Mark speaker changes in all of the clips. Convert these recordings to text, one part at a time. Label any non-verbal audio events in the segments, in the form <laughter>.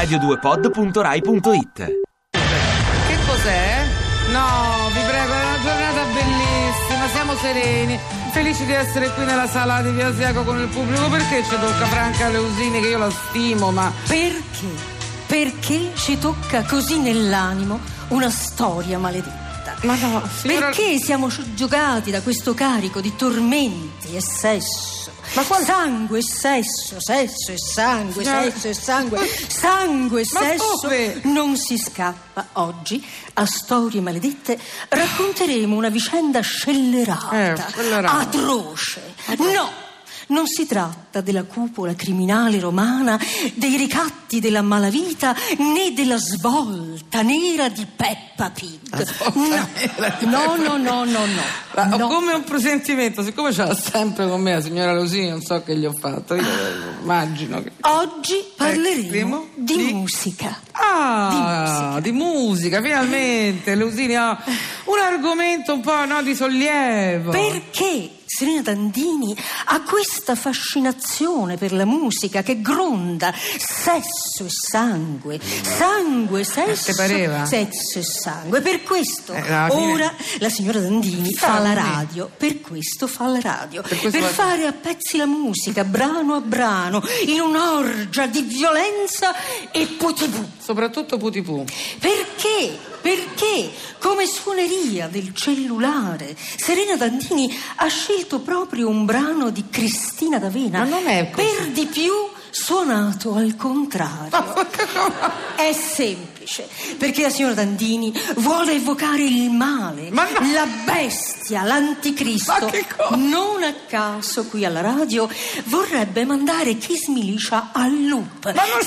Speaker 1: radio2pod.rai.it
Speaker 2: Che cos'è? No, vi prego, è una giornata bellissima, siamo sereni, felici di essere qui nella sala di Via Asiago con il pubblico. Perché ci tocca Franca Leusini, che io la stimo, ma
Speaker 3: Perché? Perché ci tocca così nell'animo una storia maledetta?
Speaker 2: Ma no, signora-
Speaker 3: Perché siamo giocati da questo carico di tormenti e sesso?
Speaker 2: Ma qual-
Speaker 3: Sangue e sesso, sesso e sangue,
Speaker 2: Signora-
Speaker 3: sesso e sangue, sangue e
Speaker 2: Ma
Speaker 3: sesso.
Speaker 2: dove?
Speaker 3: Non si scappa. Oggi, a Storie Maledette, racconteremo una vicenda scellerata,
Speaker 2: Eh, quella era-
Speaker 3: atroce. No! Non si tratta della cupola criminale romana, dei ricatti della malavita, né della svolta nera di Peppa Pig.
Speaker 2: di
Speaker 3: No, no, no, no, no.
Speaker 2: Ho
Speaker 3: no.
Speaker 2: come un presentimento, siccome ce l'ha sempre con me la signora Leusini, non so che gli ho fatto, io immagino che...
Speaker 3: Oggi parleremo
Speaker 2: primo
Speaker 3: di,
Speaker 2: di-
Speaker 3: musica.
Speaker 2: Ah, di musica, finalmente, Leusini ha un argomento un po' no, di sollievo.
Speaker 3: Perché Serena Dandini ha questa fascinazione per la musica che gronda sesso e sangue, sangue, sesso,
Speaker 2: Te pareva?
Speaker 3: sesso e sangue. Per questo
Speaker 2: Eh,
Speaker 3: ora la signora Dandini
Speaker 2: Fa
Speaker 3: la radio, per questo fa la radio,
Speaker 2: Per
Speaker 3: per, fare a pezzi la musica, brano a brano, in un'orgia di violenza e putibù.
Speaker 2: Soprattutto Putipù.
Speaker 3: Perché? Perché come suoneria del cellulare Serena Dandini ha scelto proprio un brano di Cristina D'Avena
Speaker 2: Ma non è così.
Speaker 3: per di più suonato al contrario. È semplice, perché la signora Dandini vuole evocare il male,
Speaker 2: Ma no.
Speaker 3: la bestia, l'anticristo.
Speaker 2: Ma che cosa?
Speaker 3: Non a caso qui alla radio vorrebbe mandare Kiss Milicia al loop.
Speaker 2: Ma non-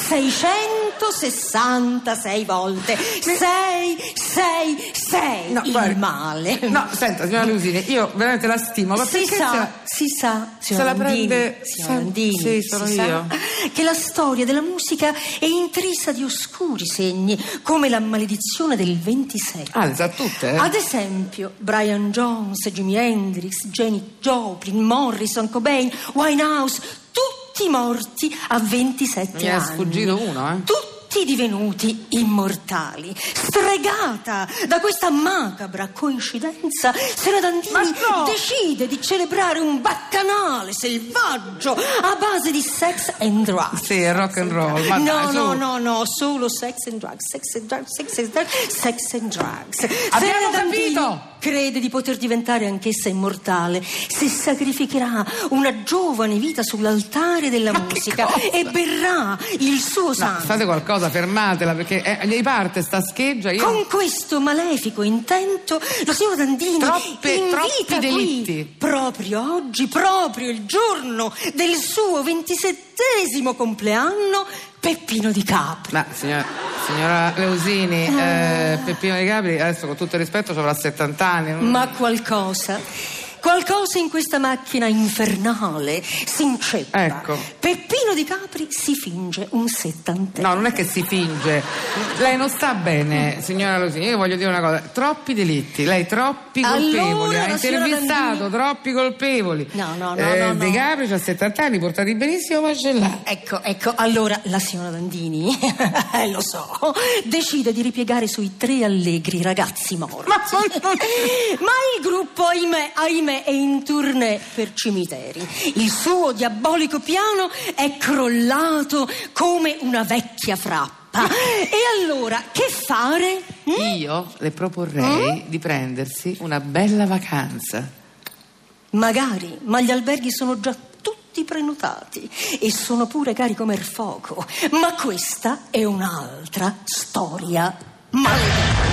Speaker 3: 666 volte. 6, 6, 6.
Speaker 2: No,
Speaker 3: il
Speaker 2: guardi.
Speaker 3: male.
Speaker 2: No, senta, signora Leusini, io veramente la stimo, ma
Speaker 3: si sa,
Speaker 2: se la-
Speaker 3: si sa,
Speaker 2: se
Speaker 3: signora
Speaker 2: la
Speaker 3: Landini,
Speaker 2: prende-
Speaker 3: signora Landini,
Speaker 2: sì, sono io.
Speaker 3: che la storia della musica è intrisa di oscuri segni, come la maledizione del 27.
Speaker 2: Ah, le sa tutte, eh?
Speaker 3: Ad esempio, Brian Jones, Jimi Hendrix, Jenny Joplin, Morrison, Cobain, Winehouse, tutti morti a 27
Speaker 2: Mi è
Speaker 3: anni.
Speaker 2: sfuggito uno, eh?
Speaker 3: Tutti divenuti immortali. Stregata da questa macabra coincidenza, Sera Dandini
Speaker 2: no!
Speaker 3: decide di celebrare un baccanale selvaggio a base di sex and drugs.
Speaker 2: Sì, rock and roll, ma
Speaker 3: no,
Speaker 2: dai,
Speaker 3: no, no, no, solo sex and drugs, sex and drugs, sex and drugs, sex and drugs.
Speaker 2: Abbiamo
Speaker 3: Sera Dandini
Speaker 2: capito!
Speaker 3: Crede di poter diventare anch'essa immortale se sacrificherà una giovane vita sull'altare della musica e berrà il suo
Speaker 2: No,
Speaker 3: sangue.
Speaker 2: fate qualcosa, fermatela, perché eh, gli parte sta scheggia, io...
Speaker 3: Con questo malefico intento, la signora Dandini
Speaker 2: Troppe- troppi
Speaker 3: qui, proprio oggi, proprio il giorno del suo ventisettesimo compleanno, Peppino di Capri.
Speaker 2: Ma signora, signora Leusini, eh, Peppino De Capri, adesso con tutto il rispetto avrà 70 anni.
Speaker 3: Ma qualcosa, qualcosa in questa macchina infernale si inceppa.
Speaker 2: Ecco.
Speaker 3: Peppino di Capri si finge un settantenne.
Speaker 2: No, non è che si finge. Lei non sta bene, signora Leusini. Io voglio dire una cosa: troppi delitti, lei troppi
Speaker 3: Allora,
Speaker 2: colpevoli. ha
Speaker 3: la signora
Speaker 2: intervistato troppi colpevoli.
Speaker 3: No, no, no,
Speaker 2: Eh,
Speaker 3: no, no.
Speaker 2: De Capri ha 70 anni, portati benissimo, ma ce l'ha.
Speaker 3: Ecco, ecco, allora la signora Dandini, <laughs> lo so, decide di ripiegare sui tre allegri ragazzi morti.
Speaker 2: Ma <laughs>
Speaker 3: Ma il gruppo, ahimè, ahimè, è in tournée per cimiteri. Il suo diabolico piano è crollato come una vecchia frappa. E allora, che fare? Mm?
Speaker 2: Io le proporrei di prendersi una bella vacanza.
Speaker 3: Magari, ma gli alberghi sono già tutti prenotati e sono pure cari come il fuoco. Ma questa è un'altra storia maledetta.